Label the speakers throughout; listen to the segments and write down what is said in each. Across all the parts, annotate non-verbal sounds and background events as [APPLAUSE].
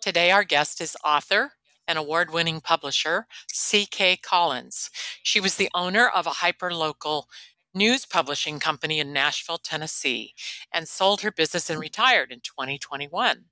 Speaker 1: Today, our guest is author and award winning publisher C.K. Collins. She was the owner of a hyperlocal news publishing company in Nashville, Tennessee, and sold her business and retired in 2021.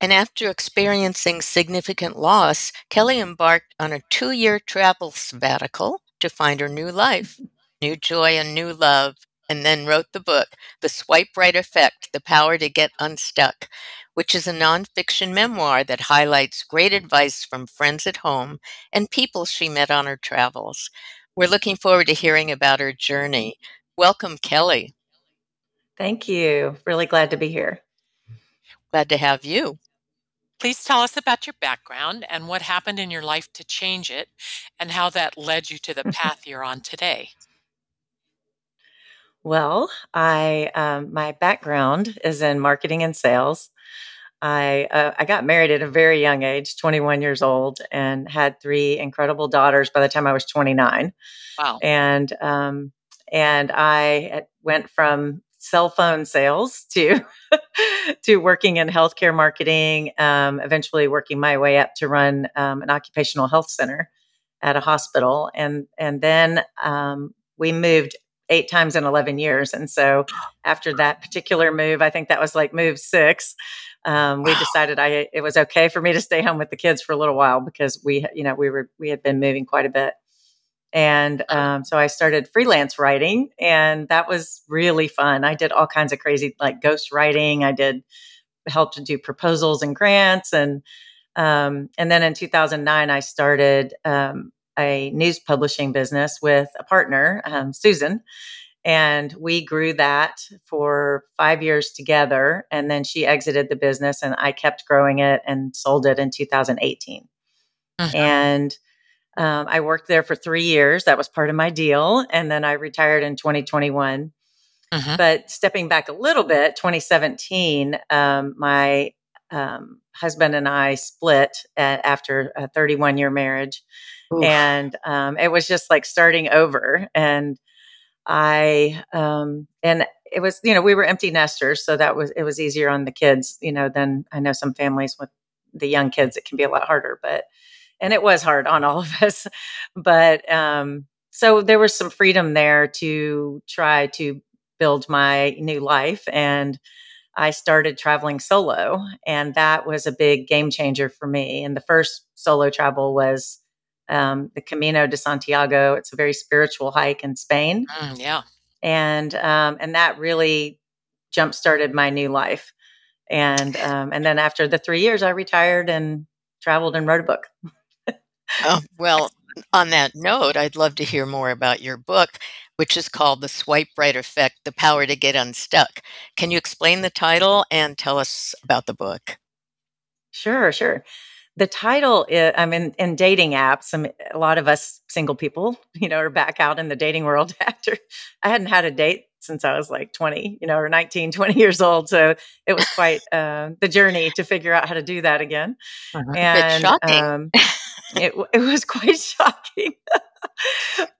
Speaker 2: And after experiencing significant loss, Kelly embarked on a two year travel sabbatical to find her new life, new joy, and new love and then wrote the book, The Swipe Right Effect The Power to Get Unstuck, which is a nonfiction memoir that highlights great advice from friends at home and people she met on her travels. We're looking forward to hearing about her journey. Welcome, Kelly.
Speaker 3: Thank you. Really glad to be here.
Speaker 2: Glad to have you.
Speaker 1: Please tell us about your background and what happened in your life to change it and how that led you to the [LAUGHS] path you're on today.
Speaker 3: Well, I um, my background is in marketing and sales. I uh, I got married at a very young age, 21 years old, and had three incredible daughters by the time I was 29.
Speaker 1: Wow!
Speaker 3: And um, and I went from cell phone sales to [LAUGHS] to working in healthcare marketing. Um, eventually, working my way up to run um, an occupational health center at a hospital, and and then um, we moved eight times in 11 years. And so after that particular move, I think that was like move six. Um, we wow. decided I it was okay for me to stay home with the kids for a little while because we you know we were we had been moving quite a bit, and um, so I started freelance writing, and that was really fun. I did all kinds of crazy like ghost writing. I did help to do proposals and grants, and um, and then in 2009 I started um, a news publishing business with a partner, um, Susan. And we grew that for five years together. And then she exited the business, and I kept growing it and sold it in 2018. Uh-huh. And um, I worked there for three years. That was part of my deal. And then I retired in 2021. Uh-huh. But stepping back a little bit, 2017, um, my um, husband and I split at, after a 31 year marriage. Oof. and um, it was just like starting over. And I um, and it was you know we were empty nesters, so that was it was easier on the kids, you know, than I know some families with the young kids it can be a lot harder, but and it was hard on all [LAUGHS] of us, but um, so there was some freedom there to try to build my new life and. I started traveling solo, and that was a big game changer for me. And the first solo travel was um, the Camino de Santiago. It's a very spiritual hike in Spain.
Speaker 1: Mm, yeah,
Speaker 3: and um, and that really jump started my new life. And um, and then after the three years, I retired and traveled and wrote a book.
Speaker 2: oh, [LAUGHS] well, on that note, I'd love to hear more about your book, which is called The Swipe Right Effect The Power to Get Unstuck. Can you explain the title and tell us about the book?
Speaker 3: Sure, sure the title is, i mean in dating apps I mean, a lot of us single people [LAUGHS] you know are back out in the dating world [LAUGHS] after i hadn't had a date since i was like 20 you know or 19 [LAUGHS] 20 years old so it was quite uh, the journey to figure out how to do that again.
Speaker 2: Uh-huh. and um,
Speaker 3: it, it was quite shocking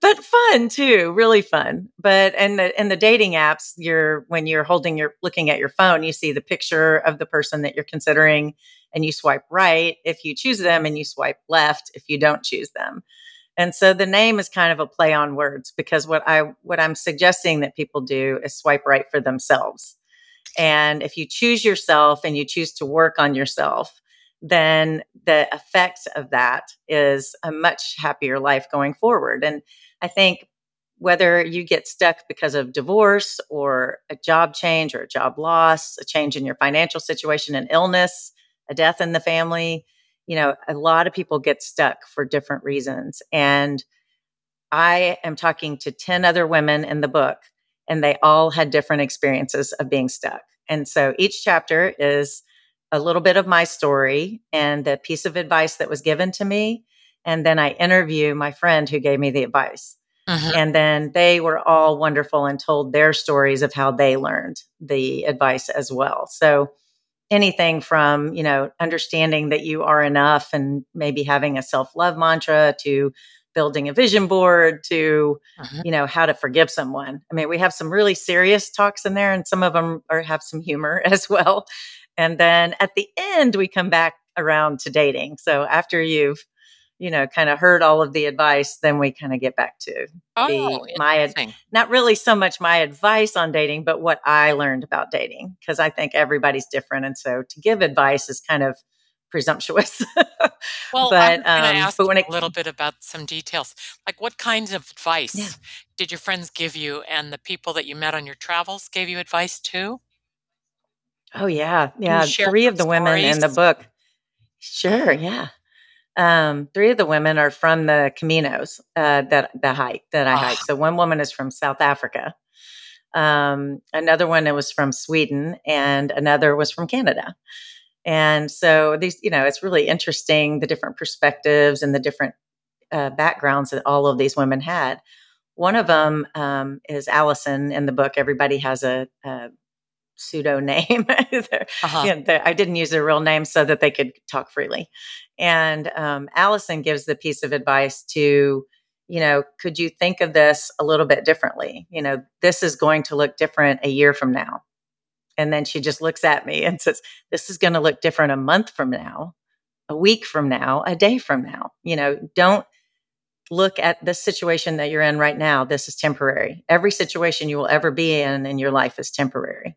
Speaker 3: but fun too really fun but and the in the dating apps you're when you're holding your looking at your phone you see the picture of the person that you're considering and you swipe right if you choose them and you swipe left if you don't choose them. And so the name is kind of a play on words because what I what I'm suggesting that people do is swipe right for themselves. And if you choose yourself and you choose to work on yourself, then the effect of that is a much happier life going forward. And I think whether you get stuck because of divorce or a job change or a job loss, a change in your financial situation, an illness, a death in the family, you know, a lot of people get stuck for different reasons. And I am talking to 10 other women in the book, and they all had different experiences of being stuck. And so each chapter is a little bit of my story and the piece of advice that was given to me. And then I interview my friend who gave me the advice. Uh-huh. And then they were all wonderful and told their stories of how they learned the advice as well. So anything from, you know, understanding that you are enough and maybe having a self-love mantra to building a vision board to, uh-huh. you know, how to forgive someone. I mean, we have some really serious talks in there and some of them are have some humor [LAUGHS] as well. And then at the end we come back around to dating. So after you've you know, kind of heard all of the advice, then we kind of get back to oh, the my not really so much my advice on dating, but what I learned about dating because I think everybody's different, and so to give advice is kind of presumptuous. [LAUGHS]
Speaker 1: well, but um, ask but when it, a little bit about some details, like what kinds of advice yeah. did your friends give you, and the people that you met on your travels gave you advice too?
Speaker 3: Oh yeah, yeah. Three of the stories? women in the book. Sure, yeah. Um, three of the women are from the Caminos uh, that the hike that I oh. hike. So one woman is from South Africa. Um, another one was from Sweden, and another was from Canada. And so these, you know, it's really interesting the different perspectives and the different uh, backgrounds that all of these women had. One of them um, is Allison in the book. Everybody has a, a pseudo name. [LAUGHS] uh-huh. you know, I didn't use their real name so that they could talk freely. And um, Allison gives the piece of advice to, you know, could you think of this a little bit differently? You know, this is going to look different a year from now. And then she just looks at me and says, this is going to look different a month from now, a week from now, a day from now. You know, don't look at the situation that you're in right now. This is temporary. Every situation you will ever be in in your life is temporary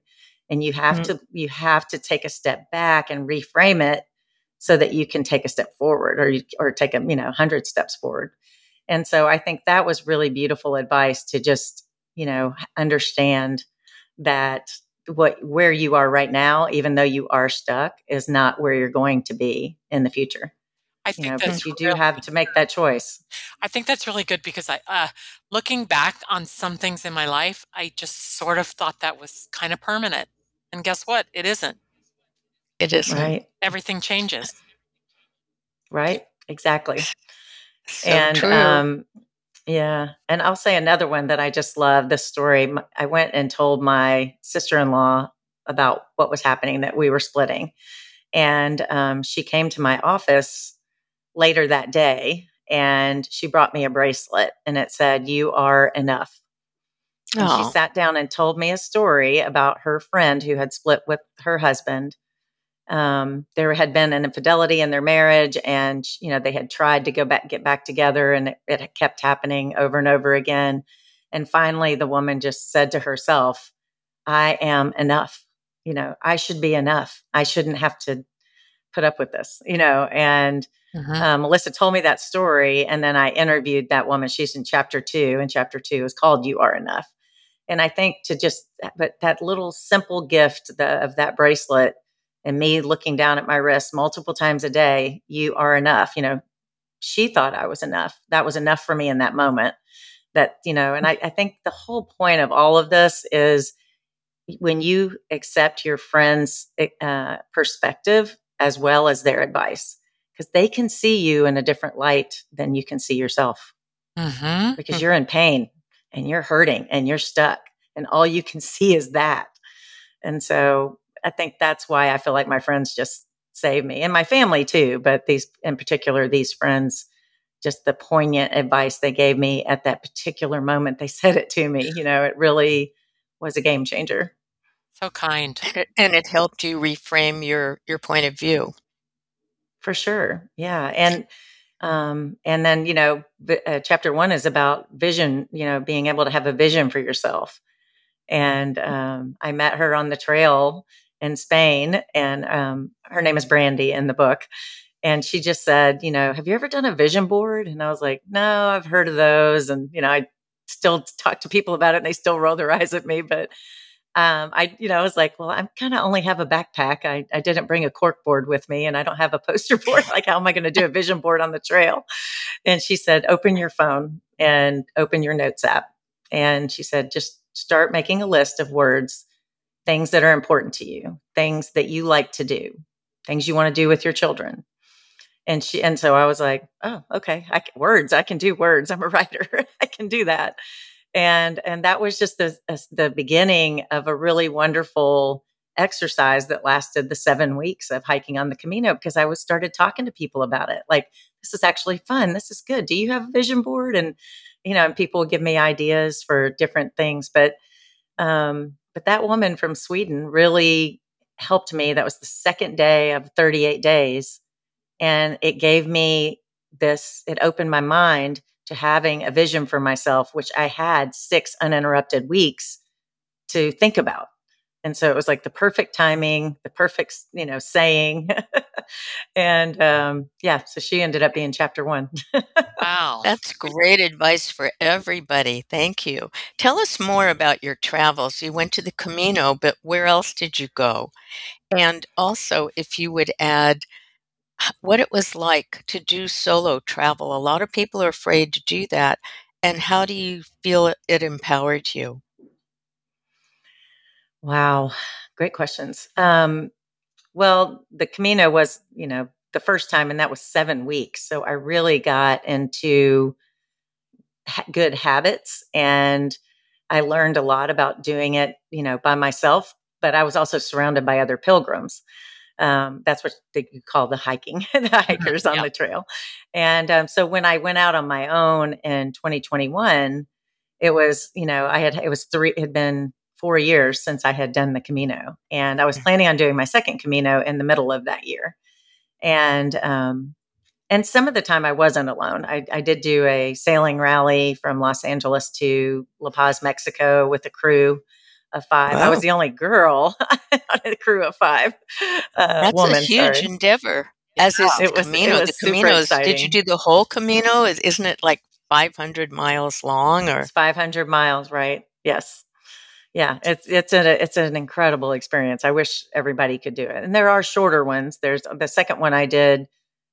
Speaker 3: and you have mm-hmm. to you have to take a step back and reframe it so that you can take a step forward or you, or take a you know 100 steps forward and so i think that was really beautiful advice to just you know understand that what where you are right now even though you are stuck is not where you're going to be in the future
Speaker 1: I think you know, that's
Speaker 3: you do really, have to make that choice.
Speaker 1: I think that's really good because I, uh, looking back on some things in my life, I just sort of thought that was kind of permanent. And guess what? It isn't.
Speaker 2: It isn't.
Speaker 3: Right.
Speaker 1: Everything changes.
Speaker 3: Right. Exactly. So and true. um yeah, and I'll say another one that I just love this story. I went and told my sister-in-law about what was happening that we were splitting. And um, she came to my office later that day and she brought me a bracelet and it said, You are enough. And she sat down and told me a story about her friend who had split with her husband. Um, there had been an infidelity in their marriage, and you know they had tried to go back, get back together, and it, it kept happening over and over again. And finally, the woman just said to herself, "I am enough. You know, I should be enough. I shouldn't have to put up with this." You know, and uh-huh. Um, Melissa told me that story, and then I interviewed that woman. She's in chapter two, and chapter two is called "You Are Enough." And I think to just, but that little simple gift the, of that bracelet and me looking down at my wrist multiple times a day, you are enough. You know, she thought I was enough. That was enough for me in that moment. That, you know, and I, I think the whole point of all of this is when you accept your friend's uh, perspective as well as their advice, because they can see you in a different light than you can see yourself. Mm-hmm. Because you're in pain and you're hurting and you're stuck and all you can [LAUGHS] see is that. And so I think that's why I feel like my friends just saved me and my family too, but these in particular these friends just the poignant advice they gave me at that particular moment they [LAUGHS] said it to me, you know, it really was a game changer.
Speaker 1: So kind.
Speaker 2: And it helped you reframe your your point of view.
Speaker 3: For sure. Yeah. And um, and then, you know, uh, chapter one is about vision, you know, being able to have a vision for yourself. And um, I met her on the trail in Spain, and um, her name is Brandy in the book. And she just said, you know, have you ever done a vision board? And I was like, no, I've heard of those. And, you know, I still talk to people about it and they still roll their eyes at me. But um, I, you know, I was like, well, I'm kind of only have a backpack. I, I didn't bring a cork board with me and I don't have a poster [LAUGHS] board. like, how am I going to do a vision board on the trail? And she said, open your phone and open your notes app. And she said, just start making a list of words, things that are important to you, things that you like to do, things you want to do with your children. And she, and so I was like, oh, okay, I can, words, I can do words. I'm a writer. [LAUGHS] I can do that. And, and that was just the, the beginning of a really wonderful exercise that lasted the seven weeks of hiking on the Camino because I was started talking to people about it. Like, this is actually fun. This is good. Do you have a vision board? And you know, and people give me ideas for different things. But um, but that woman from Sweden really helped me. That was the second day of 38 days. And it gave me this, it opened my mind to having a vision for myself, which I had six uninterrupted weeks to think about. And so it was like the perfect timing, the perfect, you know, saying. [LAUGHS] and um, yeah, so she ended up being chapter one.
Speaker 1: wow.
Speaker 2: That's great advice for everybody. Thank you. Tell us more about your travels. You went to the Camino, but where else did you go? And also, if you would add, what it was like to do solo travel. A lot of people are afraid to do that. And how do you feel it empowered you?
Speaker 3: Wow, great questions. Um, well, the Camino was, you know, the first time, and that was seven weeks. So I really got into ha- good habits and I learned a lot about doing it, you know, by myself, but I was also surrounded by other pilgrims. Um, that's what they call the hiking, [LAUGHS] the mm-hmm, hikers on the trail. And um, so when I went out on my own in 2021, it was, you know, I had, it was three, it had been four years since I had done the Camino. And I was mm. planning on doing my second Camino in the middle of that year. And, um, and some of the time I wasn't alone. I, I did do a sailing rally from Los Angeles to La Paz, Mexico with a crew of five. Wow. I was the only girl [LAUGHS] on a crew of five.
Speaker 2: Uh, That's woman, a huge sorry. endeavor. As is the was, Camino. the Caminos. Did you do the whole Camino? Isn't it like 500 miles long? Or
Speaker 3: it's 500 miles, right? Yes yeah it's it's a it's an incredible experience i wish everybody could do it and there are shorter ones there's the second one i did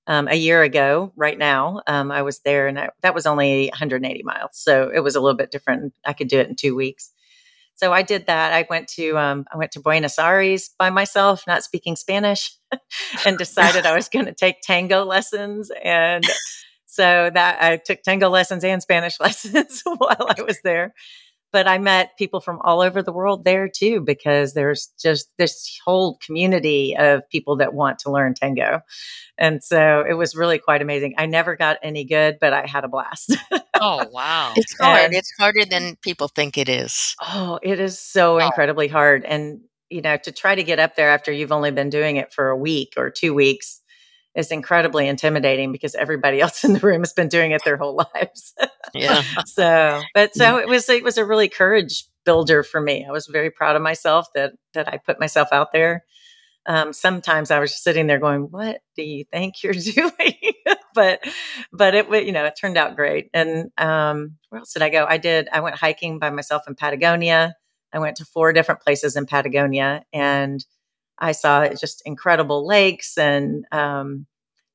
Speaker 3: um, a year ago right now um, i was there and I, that was only 180 miles so it was a little bit different i could do it in two weeks so i did that. I went to um, i went to buenos aires by myself not speaking spanish [LAUGHS] and decided i was going to take tango lessons and so that i took tango lessons and spanish [LAUGHS] lessons while i was there but I met people from all over the world there too, because there's just this whole community of people that want to learn tango. And so it was really quite amazing. I never got any good, but I had a blast.
Speaker 1: oh, [LAUGHS] wow.
Speaker 2: It's hard. And, it's harder than people think it is.
Speaker 3: Oh, it is so oh. incredibly hard. And, you know, to try to get up there after you've only been doing it for a week or two weeks is incredibly intimidating because everybody [LAUGHS] else in the room has been doing it their whole lives.
Speaker 2: yeah. [LAUGHS]
Speaker 3: so, but so it was it was a really courage builder for me. I was very proud of myself that that I put myself out there. Um, sometimes I was just sitting there going, "What do you think you're [LAUGHS] doing?" but but it you know it turned out great. And um, where else did I go? I did. I went hiking by myself in Patagonia. I went to four different places in Patagonia and I saw just incredible lakes and um,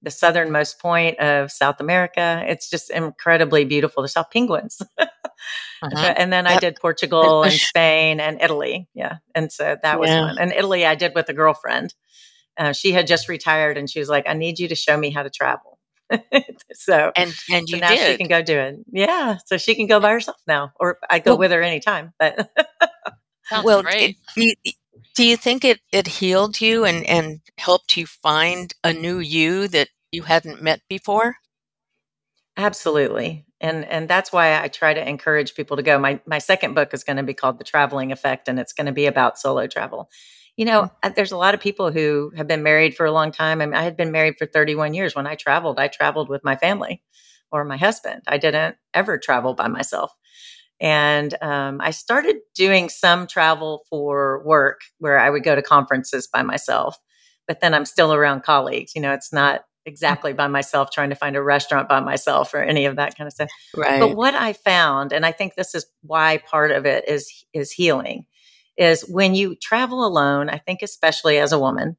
Speaker 3: the southernmost point of South America. It's just incredibly beautiful. There's saw penguins. [LAUGHS] uh-huh. And then. I did Portugal and [LAUGHS] Spain and Italy. Yeah. And so that was yeah. fun. And Italy, I did with a girlfriend. Uh, she had just retired and she was like, I need you to show me how to travel. [LAUGHS] so
Speaker 2: and and
Speaker 3: you
Speaker 2: so
Speaker 3: now
Speaker 2: did.
Speaker 3: she can go do it. Yeah, so she can go by herself now, or I go well, with her anytime. But
Speaker 2: well, great. It, do you think it, it healed you and, and helped you find a new you that you hadn't met before?
Speaker 3: Absolutely. And and that's why I try to encourage people to go. My my second book is going to be called The Traveling Effect and it's going to be about solo travel. You know, mm-hmm. there's a lot of people who have been married for a long time. I mean, I had been married for 31 years. When I traveled, I traveled with my family or my husband. I didn't ever travel by myself. And um, I started doing some travel for work where I would go to conferences by myself, but then I'm still around colleagues. You know, it's not exactly by myself trying to find a restaurant by myself or any of that kind of stuff.
Speaker 2: Right.
Speaker 3: But what I found, and I think this is why part of it is is healing, is when you travel alone, I think especially as a woman,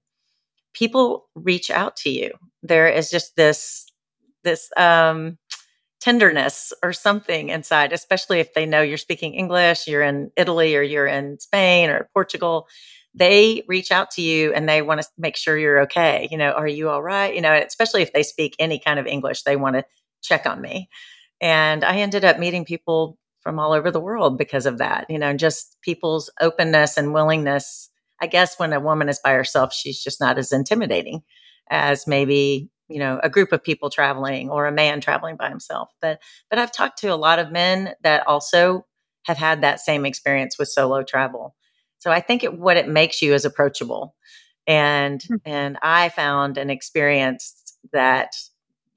Speaker 3: people reach out to you. There is just this this um tenderness or something inside, especially if they know you're speaking English, you're in Italy or you're in Spain or Portugal. They reach out to you and they want to make sure you're okay. You know, are you all right? You know, especially if they speak any kind of English, they want to check on me. And I ended up meeting people from all over the world because of that, you know, just people's openness and willingness. I guess when a woman is by herself, she's just not as intimidating as maybe you know a group of people traveling or a man traveling by himself but but i've talked to a lot of men that also have had that same experience with solo travel. So i think it, what it makes you is approachable. And mm-hmm. and i found and experienced that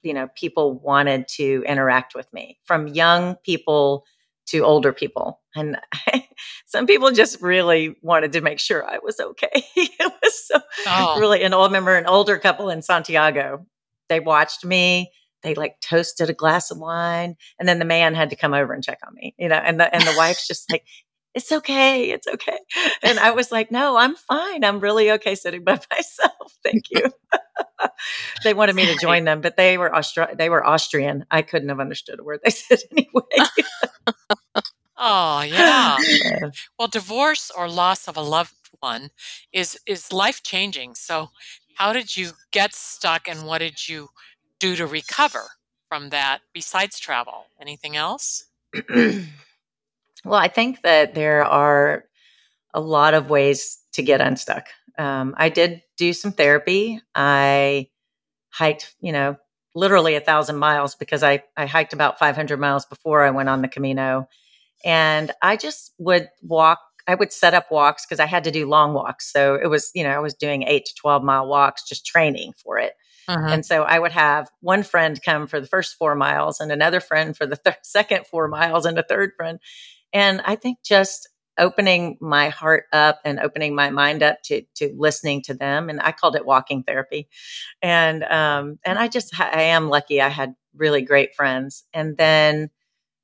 Speaker 3: you know people wanted to interact with me from young people to older people. And I, [LAUGHS] some people just really wanted to make sure i was okay. [LAUGHS] It was so oh. really an old member an older couple in santiago they watched me. They like toasted a glass of wine, and then the man had to come over and check on me. You know, and the and the wife's [LAUGHS] just like, "It's okay, it's okay," and I was like, "No, I'm fine. I'm really okay sitting by [LAUGHS] myself. Thank you." [LAUGHS] they wanted me to join them, but they were Austri- they were Austrian. I couldn't have understood a word they said anyway.
Speaker 1: oh yeah. Well, divorce or loss of a loved one is is life changing. So how did you get stuck and what did you do to recover from that besides travel? Anything else? [CLEARS THROAT]
Speaker 3: well, I think that there are a lot of ways to get unstuck. Um, I did do some therapy. I hiked, you know, literally a thousand miles because I, I hiked about 500 miles before I went on the Camino. And I just would walk I would set up walks because I had to do long walks. So it was, you know, I was doing eight to 12 mile walks, just training for it. Uh-huh. And so I would have one friend come for the first four miles and another friend for the th- [LAUGHS] second four miles and a third friend. And I think just opening my heart up and opening my mind up to to listening to them and I called it walking therapy. And um and I just I am lucky I had really great friends. And then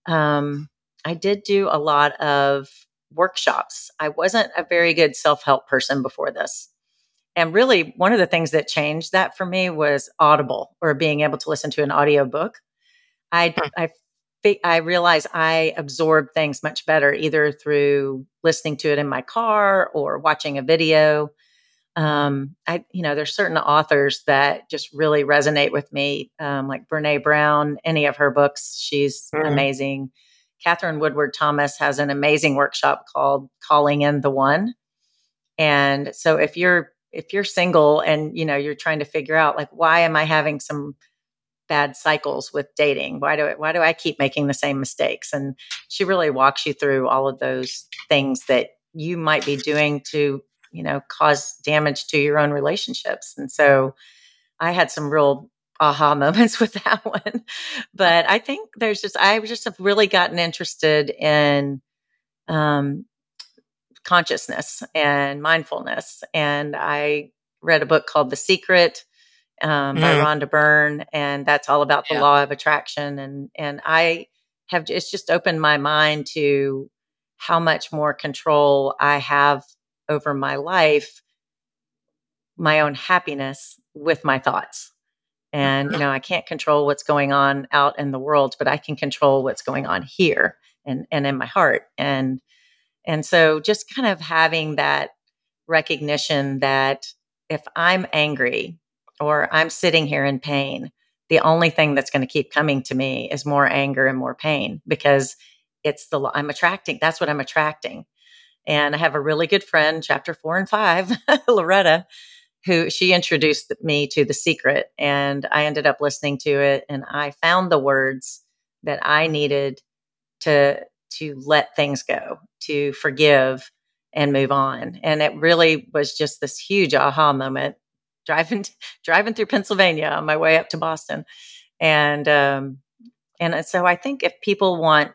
Speaker 3: um I did do a lot of workshops. I wasn't a very good self help person before this. And really, one of the things that changed that for me was Audible or being able to listen to an audio book. I, hmm. I, I realized I absorb things much better either through listening to it in my car or watching a video. Um, I, you know, there's certain authors that just really resonate with me, um, like Brene Brown. Any of her books, she's mm. amazing. Katherine Woodward Thomas has an amazing workshop called Calling in the One. And so if you're if you're single and you know you're trying to figure out like why am I having some bad cycles with dating? Why do I, why do I keep making the same mistakes? And she really walks you through all of those things that you might be doing to, you know, cause damage to your own relationships. And so I had some real aha moments [LAUGHS] with that one. But I think there's just, I just have really gotten interested in um, consciousness and mindfulness. And I read a book called The Secret um, mm. by Rhonda Byrne, and that's all about the yeah. law of attraction. And and I have it's just opened my mind to how much more control I have over my life, my own happiness with my thoughts. And, you mm-hmm. know, I can't control what's going on out in the world, but I can control what's going on here and, and in my heart. And, and so just kind of having that recognition that if I'm angry or I'm sitting here in pain, the only thing that's going to keep coming to me is more anger and more pain because it's the I'm attracting. That's what I'm attracting. And I have a really good friend, chapter four and five, [LAUGHS] Loretta, who she introduced me to The Secret, and I ended up listening to it, and I found the words that I needed to to let things go, to forgive and move on. And it really was just this huge aha moment driving [LAUGHS] driving through Pennsylvania on my way up to Boston. And um and so I think if people want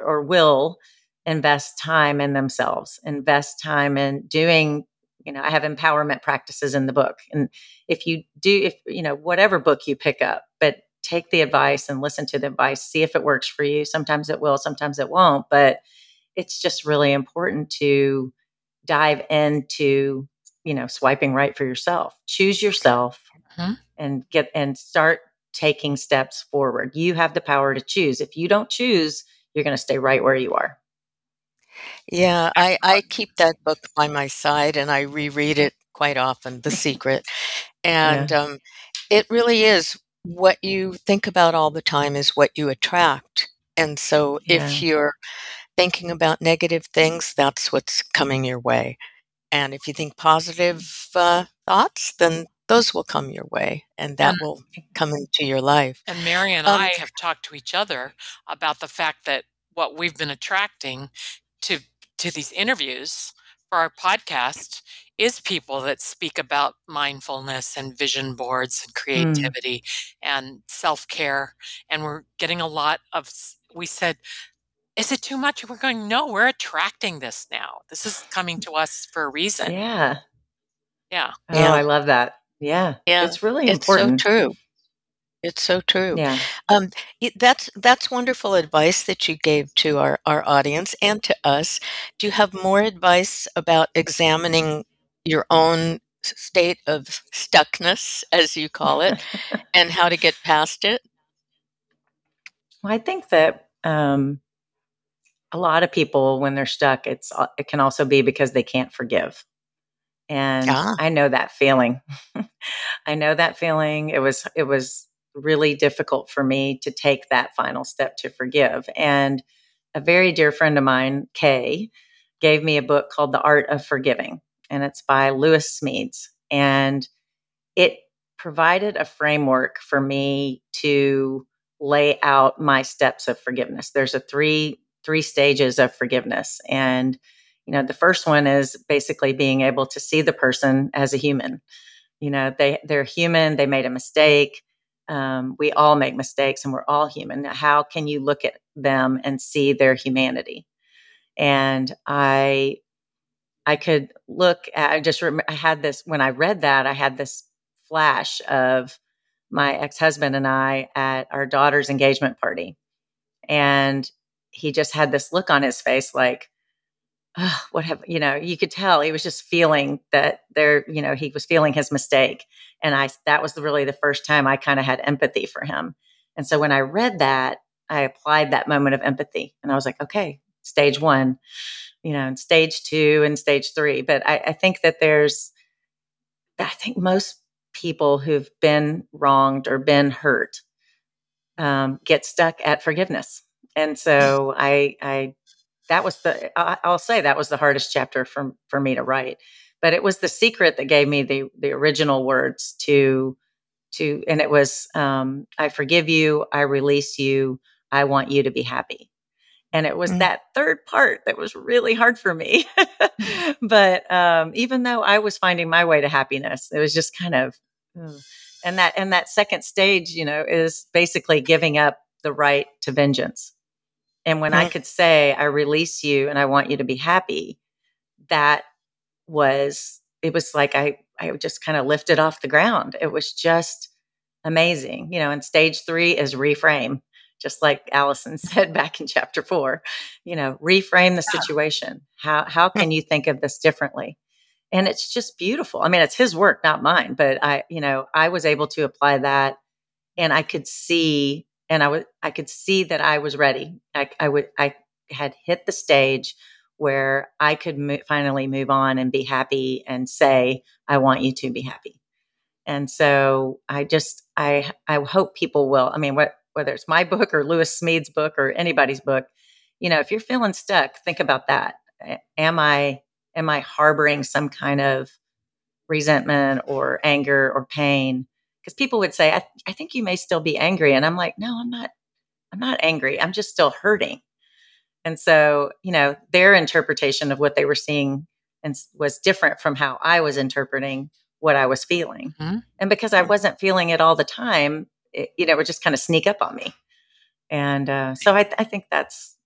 Speaker 3: or will invest time in themselves, invest time in doing, you know, I have empowerment practices in the book. And if you do, if, you know, whatever book you pick up, but take the advice and listen to the advice, see if it works for you. Sometimes it will, sometimes it won't. But it's just really important to dive into, you know, swiping right for yourself. Choose yourself mm-hmm. and get and start taking steps forward. You have the power to choose. If you don't choose, you're going to stay right where you are.
Speaker 2: Yeah, I, I keep that book by my side and I reread it quite often, The Secret. And yeah. um, it really is what you think about all the time is what you attract. And so yeah. if you're thinking about negative things, that's what's coming your way. And if you think positive uh, thoughts, then those will come your way and that and, will come into your life.
Speaker 1: And Mary and um, I have talked to each other about the fact that what we've been attracting to to these interviews for our podcast is people that speak about mindfulness and vision boards and mm. creativity mm. and self-care and we're getting a lot of we said is it too much we're going no we're attracting this now this is coming to us for a reason
Speaker 3: yeah
Speaker 1: yeah
Speaker 3: oh yeah. i love that yeah. Yeah. It's really
Speaker 2: it's
Speaker 3: important.
Speaker 2: so true. It's so true.
Speaker 3: Yeah.
Speaker 2: Um, that's that's wonderful advice that you gave to our, our audience and to us. Do you have more advice about examining your own state of stuckness, as you call it, [LAUGHS] and how to get past it?
Speaker 3: Well, I think that um, a lot of people, when they're stuck, it's it can also be because they can't forgive. And ah. I know that feeling. [LAUGHS] I know that feeling. It was it was really difficult for me to take that final step to forgive. And a very dear friend of mine, Kay, gave me a book called The Art of Forgiving, and it's by Lewis Smedes. And it provided a framework for me to lay out my steps of forgiveness. There's a three three stages of forgiveness and you know the first one is basically being able to see the person as a human you know they they're human they made a mistake um, we all make mistakes and we're all human. How can you look at them and see their humanity? And i i could look at i just rem- i had this when i read that i had this flash of my ex-husband and i at our daughter's engagement party. And he just had this look on his face like oh, what have you know you could tell he was just feeling that there you know he was feeling his mistake and i that was really the first time i kind of had empathy for him. And so when i read that i applied that moment of empathy and i was like okay stage one you know and stage two and stage three. But i, I think that there's i think most people who've been wronged or been hurt um, get stuck at forgiveness. And so i i that was the I'll say that was the hardest chapter for for me to write. But it was the secret that gave me the the original words to to and it was um, I forgive you, I release you, I want you to be happy. And it was mm-hmm. that third part that was really hard for me. [LAUGHS] but um, even though I was finding my way to happiness, it was just kind of and that and that second stage, you know, is basically giving up the right to vengeance. And when mm-hmm. I could say, I release you and I want you to be happy, that was, it was like I, I just kind of lifted off the ground. It was just amazing. You know, and stage three is reframe, just like Allison [LAUGHS] said back in chapter four, you know, reframe the situation. How, how hmm. can you think of this differently? And it's just beautiful. I mean, it's his work, not mine, but I, you know, I was able to apply that and I could see and I was I could see that I was ready. I, I would I had hit the stage where I could mo- finally move on and be happy and say I want you to be happy. And so I just I I hope people will. I mean, what whether it's my book or Lewis Smedes' book or anybody's book, you know, if you're feeling stuck, think about that. Am I am I harboring some kind of resentment or anger or pain because people would say, I, I think you may still be angry. And I'm like, no, I'm not, I'm not angry. I'm just still hurting. And so, you know, their interpretation of what they were seeing and was different from how I was interpreting what I was feeling. Mm-hmm. And because I wasn't feeling it all the time, it, you know, it would just kind of sneak up on me. And uh, so I, I think that's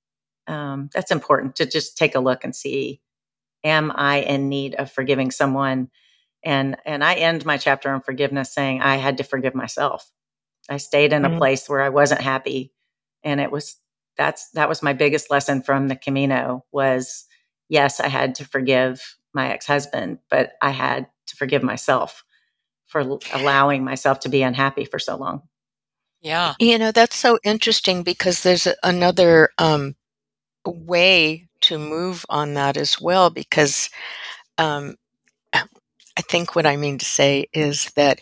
Speaker 3: um, that's important to just take a look and see am i in need of forgiving someone and and i end my chapter on forgiveness saying i had to forgive myself i stayed in
Speaker 2: Mhm.
Speaker 3: a place where i wasn't happy and it was that's that was my biggest lesson from the camino was yes i had to forgive my ex-husband but i had to forgive myself for allowing myself to be unhappy for so long
Speaker 1: Yeah.
Speaker 2: You know, that's so interesting because there's another um, way to move on that as well. Because um, I think what I mean to say is that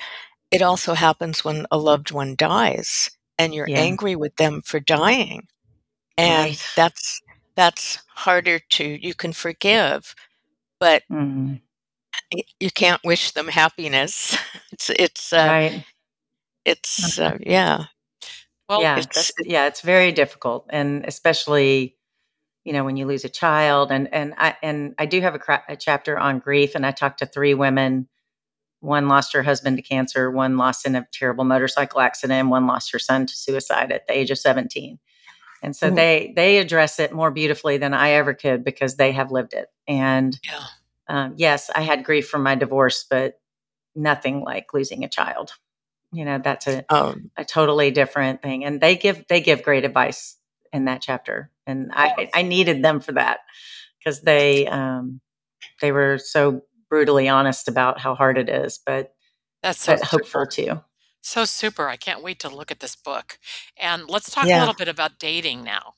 Speaker 2: it also happens when a loved one dies and you're
Speaker 3: Yeah.
Speaker 2: angry with them for dying. And
Speaker 3: Right.
Speaker 2: that's that's harder to you can forgive, but y- you can't wish them happiness. [LAUGHS] It's it's uh,
Speaker 3: right
Speaker 2: it's uh, yeah.
Speaker 1: Well,
Speaker 3: yeah
Speaker 2: it's-
Speaker 3: yeah it's very difficult and especially you know when you lose a child and and i and i do have a, cra- a chapter on grief and i talked to three women one lost her husband to cancer one lost in a terrible motorcycle accident one lost her son to suicide at the age of 17 and so
Speaker 2: Mm.
Speaker 3: they they address it more beautifully than i ever could because they have lived it. And
Speaker 1: yeah.
Speaker 3: um, yes i had grief from my divorce but nothing like losing a child. You know that's a
Speaker 2: um,
Speaker 3: a totally different thing. And they give they give great advice in that chapter. And i i needed them for that because they um they were so brutally honest about how hard it is but
Speaker 1: That's so
Speaker 3: but hopeful too
Speaker 1: So super. I can't wait to look at this book. And let's talk a
Speaker 2: Yeah.
Speaker 1: little bit about dating now.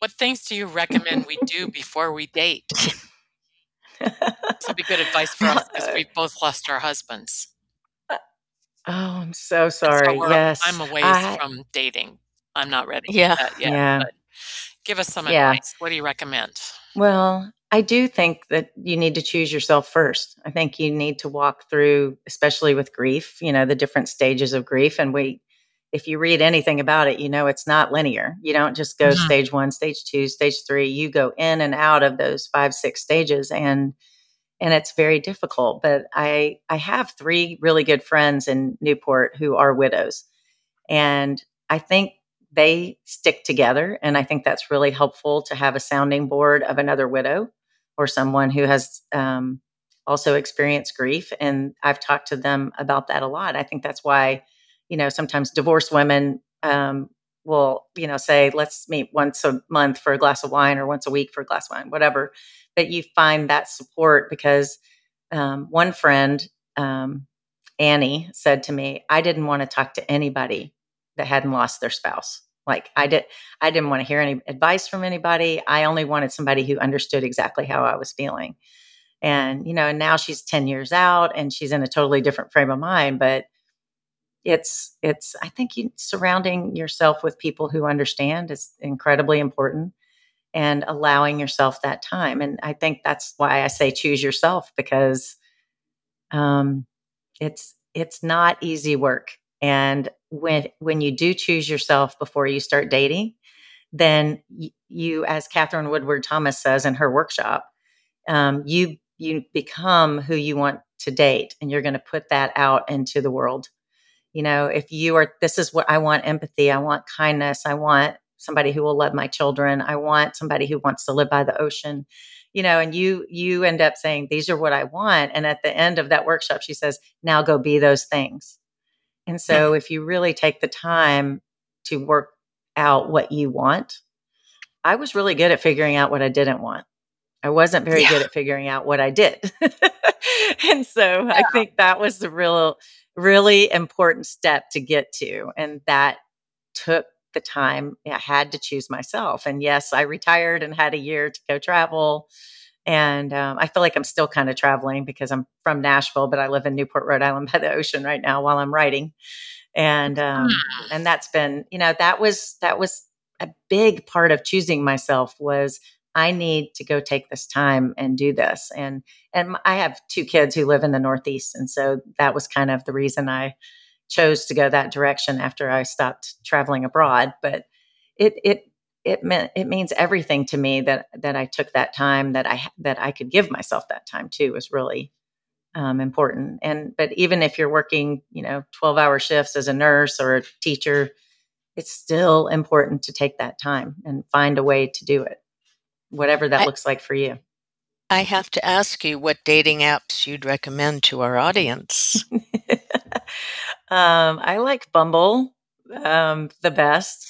Speaker 1: What things do you recommend we do [LAUGHS] before we date? This would be good advice for us because [LAUGHS] we've both lost our husbands.
Speaker 3: Uh, oh i'm so
Speaker 1: And
Speaker 3: sorry
Speaker 1: so we're,
Speaker 3: yes
Speaker 1: I'm a ways
Speaker 3: I-
Speaker 1: from dating. I'm not ready for
Speaker 2: Yeah.
Speaker 1: that yet.
Speaker 3: Yeah.
Speaker 1: But give us some
Speaker 3: Yeah.
Speaker 1: advice. What do you recommend?
Speaker 3: Well, I do think that you need to choose yourself first. I think you need to walk through, especially with grief, you know, the different stages of grief. And we, if you read anything about it, you know, it's not linear. You don't just go
Speaker 1: Mhm.
Speaker 3: stage one, stage two, stage three. You go in and out of those five, six stages. And, and it's very difficult. But I, I have three really good friends in Newport who are widows. And I think they stick together. And I think that's really helpful to have a sounding board of another widow or someone who has um, also experienced grief. And I've talked to them about that a lot. I think that's why, you know, sometimes divorced women um, will, you know, say, let's meet once a month for a glass of wine or once a week for a glass of wine, whatever. But you find that support because um, one friend, um, Annie, said to me, I didn't want to talk to anybody that hadn't lost their spouse. Like I did, I didn't want to hear any advice from anybody. I only wanted somebody who understood exactly how I was feeling. And, you know, and now she's 10 years out and she's in a totally different frame of mind. But it's, it's, I think you surrounding yourself with people who understand is incredibly important and allowing yourself that time. And I think that's why I say choose yourself because um, it's, it's not easy work. And when when you do choose yourself before you start dating, then you, as Katherine Woodward Thomas says in her workshop, um, you you become who you want to date, and you're going to put that out into the world. You know, if you are, this is what I want: empathy. I want kindness. I want somebody who will love my children. I want somebody who wants to live by the ocean. You know, and you you end up saying these are what I want, and at the end of that workshop, she says, "Now go be those things." And so, if you really take the time to work out what you want, I was really good at figuring out what I didn't want. I wasn't very
Speaker 2: Yeah.
Speaker 3: good at figuring out what I did. [LAUGHS] and so, I think that was the real, really important step to get to. And that took the time I had to choose myself. And yes, I retired and had a year to go travel. And um, I feel like I'm still kind of traveling because I'm from Nashville, but I live in Newport, Rhode Island by the ocean right now while I'm writing. And um, and that's been, you know, that was that was a big part of choosing myself was I need to go take this time and do this. And and I have two kids who live in the Northeast, and so that was kind of the reason I chose to go that direction after I stopped traveling abroad. But it it it meant it means everything to me that that I took that time that I that I could give myself that time too was really um, important. And but even if you're working, you know, twelve hour shifts as a nurse or a teacher, it's still important to take that time and find a way to do it. whatever that
Speaker 2: I-
Speaker 3: looks like for you.
Speaker 2: I have to ask you what dating apps you'd recommend to our audience. [LAUGHS]
Speaker 3: um, I like Bumble um, the best.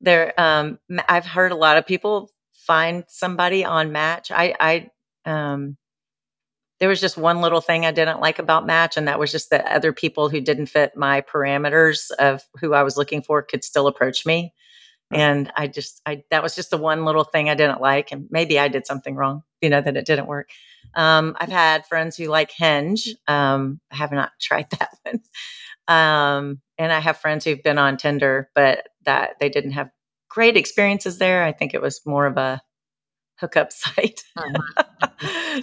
Speaker 3: There, um, I've heard a lot of people find somebody on Match. I, I, um, there was just one little thing I didn't like about Match, and that was just that other people who didn't fit my parameters of who I was looking for could still approach me. And I just, I that was just the one little thing I didn't like, and maybe I did something wrong, you know, that it didn't work. Um, I've had friends who like Hinge. Um, I have not [LAUGHS] tried that one. Um, and I have friends who've been on Tinder, but that they didn't have great experiences there. I think it was more of a hookup [LAUGHS] site.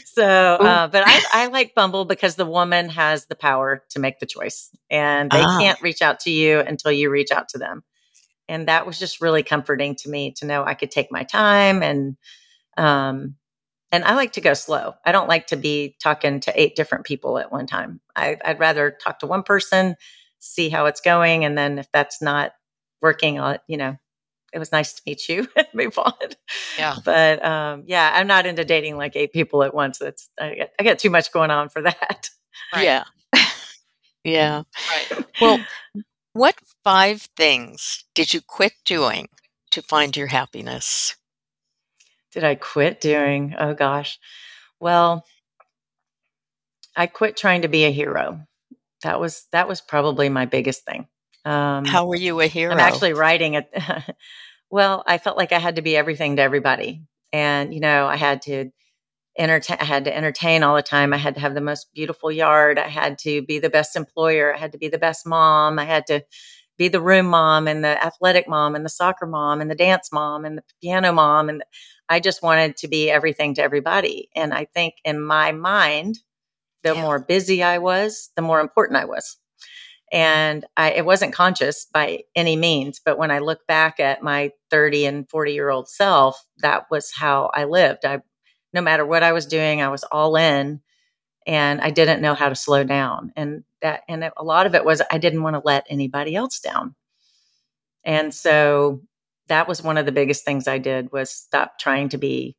Speaker 3: so, uh, but I, I like Bumble because the woman has the power to make the choice and they
Speaker 2: Ah.
Speaker 3: can't reach out to you until you reach out to them. And that was just really comforting to me to know I could take my time and, um, and I like to go slow. I don't like to be talking to eight different people at one time. I, I'd rather talk to one person, see how it's going, and then if that's not working, I'll, you know, it was nice to meet you [LAUGHS] and move on.
Speaker 1: Yeah.
Speaker 3: But um, yeah, I'm not into dating like eight people at once. It's I get, I get too much going on for [LAUGHS] that.
Speaker 1: Right.
Speaker 2: Yeah. [LAUGHS] yeah.
Speaker 1: Right.
Speaker 2: Well, what five things did you quit doing to find your happiness?
Speaker 3: Did I quit doing? Oh gosh. Well, I quit trying to be a hero. That was that was probably my biggest thing. Um,
Speaker 2: How were you a hero?
Speaker 3: I'm actually writing it. [LAUGHS] well, I felt like I had to be everything to everybody, and you know, I had to entertain. I had to entertain all the time. I had to have the most beautiful yard. I had to be the best employer. I had to be the best mom. I had to be the room mom and the athletic mom and the soccer mom and the dance mom and the piano mom. And I just wanted to be everything to everybody. And I think in my mind, the
Speaker 2: Yeah.
Speaker 3: more busy I was, the more important I was. And I, it wasn't conscious by any means but when i look back at my 30 and 40 year old self that was how i lived. I no matter what i was doing i was all in and i didn't know how to slow down. And that and a lot of it was i didn't want to let anybody else down. And so that was one of the biggest things i did was stop trying to be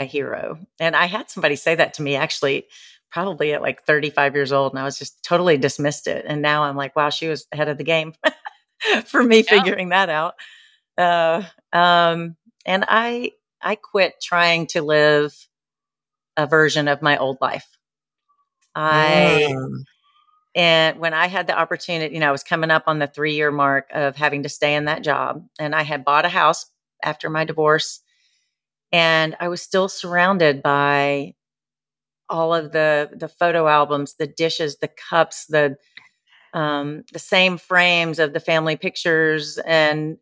Speaker 3: a hero. And i had somebody say that to me actually probably at like 35 years old and I was just totally dismissed it. And now I'm like, wow, she was ahead of the game [LAUGHS] for me
Speaker 1: Yeah.
Speaker 3: figuring that out. Uh, um, and I, I quit trying to live a version of my old life. I,
Speaker 2: Mm.
Speaker 3: and when I had the opportunity, you know, I was coming up on the three year mark of having to stay in that job and I had bought a house after my divorce and I was still surrounded by all of the the photo albums, the dishes, the cups, the um, the same frames of the family pictures, and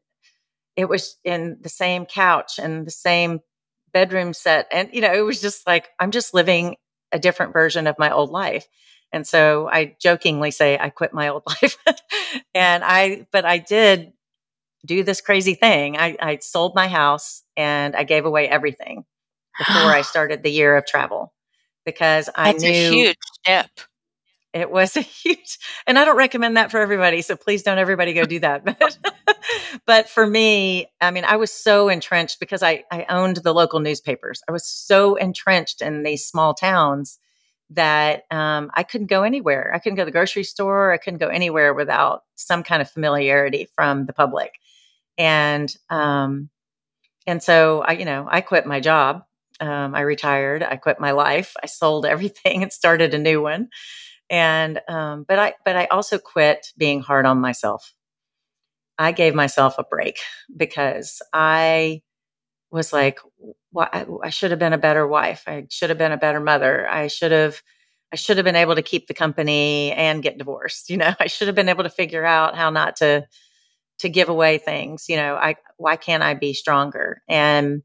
Speaker 3: it was in the same couch and the same bedroom set, and you know, it was just like I'm just living a different version of my old life. And so I jokingly say I quit my old [LAUGHS] life, and I, but I did do this crazy thing. I, I sold my house and I gave away everything before I [GASPS] started the year of travel because I
Speaker 2: That's
Speaker 3: knew
Speaker 2: a huge step.
Speaker 3: it was a [LAUGHS] huge, and I don't recommend that for everybody. So please don't everybody go do that. [LAUGHS] But, but for me, I mean, I was so entrenched because I, I owned the local newspapers. I was so entrenched in these small towns that um, I couldn't go anywhere. I couldn't go to the grocery store. I couldn't go anywhere without some kind of familiarity from the public. And, um, and so I, you know, I quit my job. Um, I retired. I quit my life. I sold everything and started a new one. And um, but i but i also quit being hard on myself. I gave myself a break because i was like well, I, I should have been a better wife. I should have been a better mother. I should have i should have been able to keep the company and get divorced you know? [LAUGHS] I should have been able to figure out how not to to give away things you know? I why can't i be stronger? And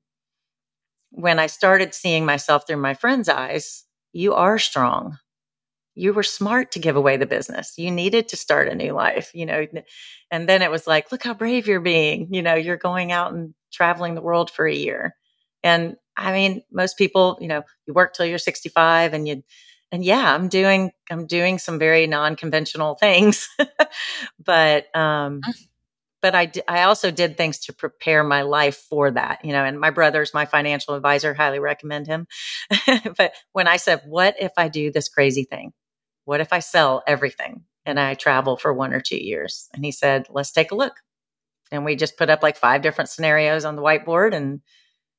Speaker 3: when i started seeing myself through my friend's eyes you are strong you were smart to give away the business. You needed to start a new life, you know. And then it was like, look how brave you're being. You know, you're going out and traveling the world for a year. And I mean, most people, you know, you work till you're 65 and you and yeah, I'm doing I'm doing some very non-conventional things. [LAUGHS] but um but I, d- I also did things to prepare my life for that, you know, and my brother's my financial advisor, highly recommend him. [LAUGHS] but when I said, what if I do this crazy thing? What if I sell everything and I travel for one or two years? And he said, let's take a look. And we just put up like five different scenarios on the whiteboard and,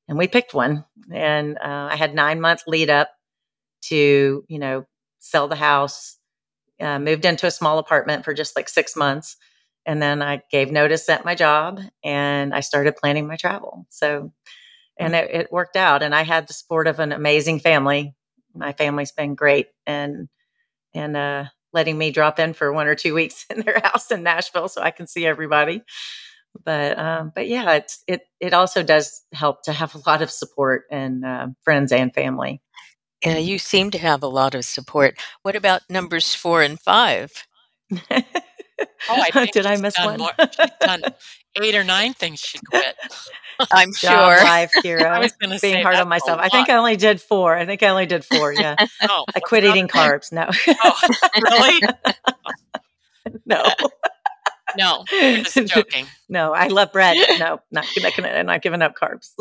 Speaker 3: and we picked one. And uh, I had nine months lead up to, you know, sell the house, uh, moved into a small apartment for just like six months and then I gave notice at my job and I started planning my travel. So, and it, it, worked out. And I had the support of an amazing family. My family's been great and, and, uh, letting me drop in for one or two weeks [LAUGHS] in their house in Nashville so I can see everybody. But, um, but yeah, it's, it, it also does help to have a lot of support and, uh, friends and family.
Speaker 2: Yeah, you seem to have a lot of support. What about numbers four and five? [LAUGHS]
Speaker 1: Oh, I [LAUGHS] oh, think
Speaker 3: did I miss one? More, [LAUGHS]
Speaker 1: she's done eight or nine things she quit.
Speaker 2: I'm [LAUGHS] sure.
Speaker 3: life, Kira. I was going to being hard on myself. I think I only did four. I think I only did four. Yeah. oh, I quit eating carbs. No.
Speaker 1: oh, really?
Speaker 3: no.
Speaker 1: No, you're just joking.
Speaker 3: No, I love bread. No, not, not, not giving up carbs.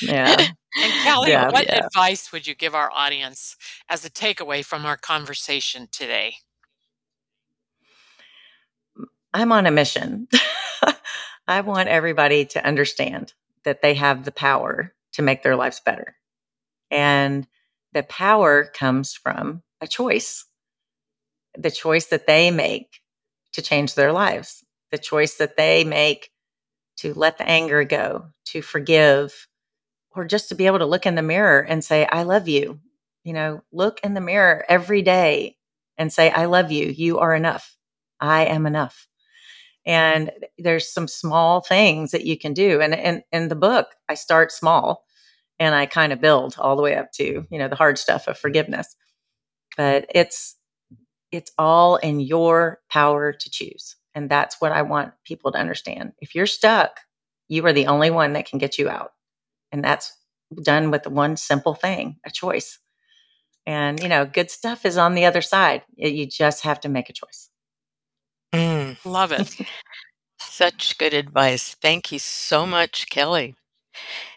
Speaker 3: yeah.
Speaker 1: And Kelly, yeah, what yeah. advice would you give our audience as a takeaway from our conversation today?
Speaker 3: I'm on a mission. [LAUGHS] I want everybody to understand that they have the power to make their lives better. And the power comes from a choice the choice that they make to change their lives, the choice that they make to let the anger go, to forgive, or just to be able to look in the mirror and say, I love you. You know, look in the mirror every day and say, I love you. You are enough. I am enough. And there's some small things that you can do. And in, in the book, I start small and I kind of build all the way up to, you know, the hard stuff of forgiveness. But it's it's all in your power to choose. And that's what I want people to understand. If you're stuck, you are the only one that can get you out. And that's done with one simple thing, a choice. And, you know, good stuff is on the other side. You just have to make a choice.
Speaker 1: Mm. Love it. [LAUGHS]
Speaker 2: Such good advice. Thank you so much, Kelly.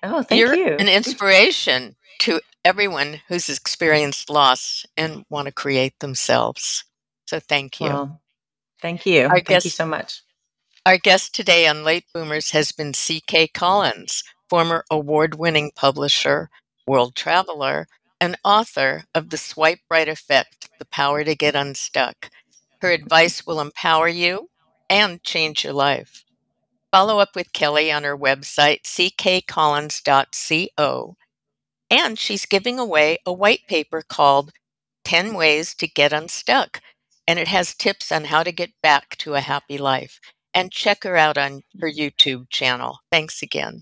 Speaker 3: Oh, thank
Speaker 2: You're
Speaker 3: you.
Speaker 2: An inspiration to everyone who's experienced loss and want to create themselves. So thank you. Well,
Speaker 3: thank you. Our thank guest, you so much.
Speaker 2: Our guest today on Late Boomers has been C.K. Collins, former award winning publisher, world traveler, and author of The Swipe Right Effect The Power to Get Unstuck. Her advice will empower you and change your life. Follow up with Kelly on her website, ckcollins.co. And she's giving away a white paper called 10 Ways to Get Unstuck. And it has tips on how to get back to a happy life. And check her out on her YouTube channel. Thanks again.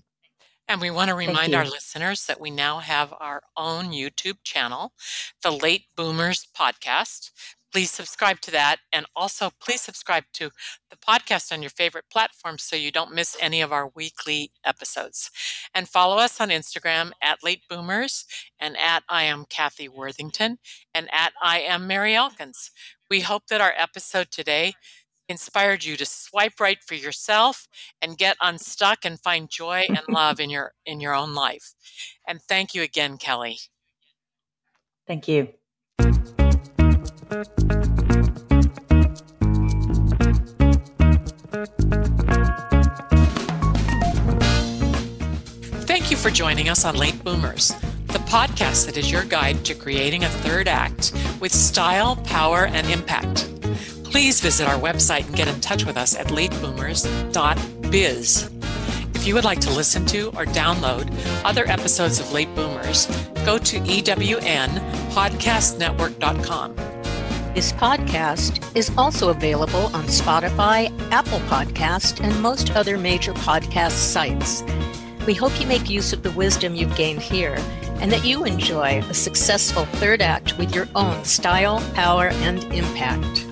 Speaker 1: And we want to remind our listeners that we now have our own YouTube channel, the Late Boomers Podcast. Please subscribe to that. And also, please subscribe to the podcast on your favorite platform so you don't miss any of our weekly episodes. And follow us on Instagram at Late Boomers and at I am Kathy Worthington and at I am Mary Elkins. We hope that our episode today inspired you to swipe right for yourself and get unstuck and find joy and [LAUGHS] love in your in your own life. And thank you again, Kelly.
Speaker 3: Thank you.
Speaker 1: Thank you for joining us on Late Boomers, the podcast that is your guide to creating a third act with style, power, and impact. Please visit our website and get in touch with us at lateboomers.biz. If you would like to listen to or download other episodes of Late Boomers, go to ewnpodcastnetwork.com.
Speaker 2: This podcast is also available on Spotify, Apple Podcast, and most other major podcast sites. We hope you make use of the wisdom you've gained here and that you enjoy a successful third act with your own style, power, and impact.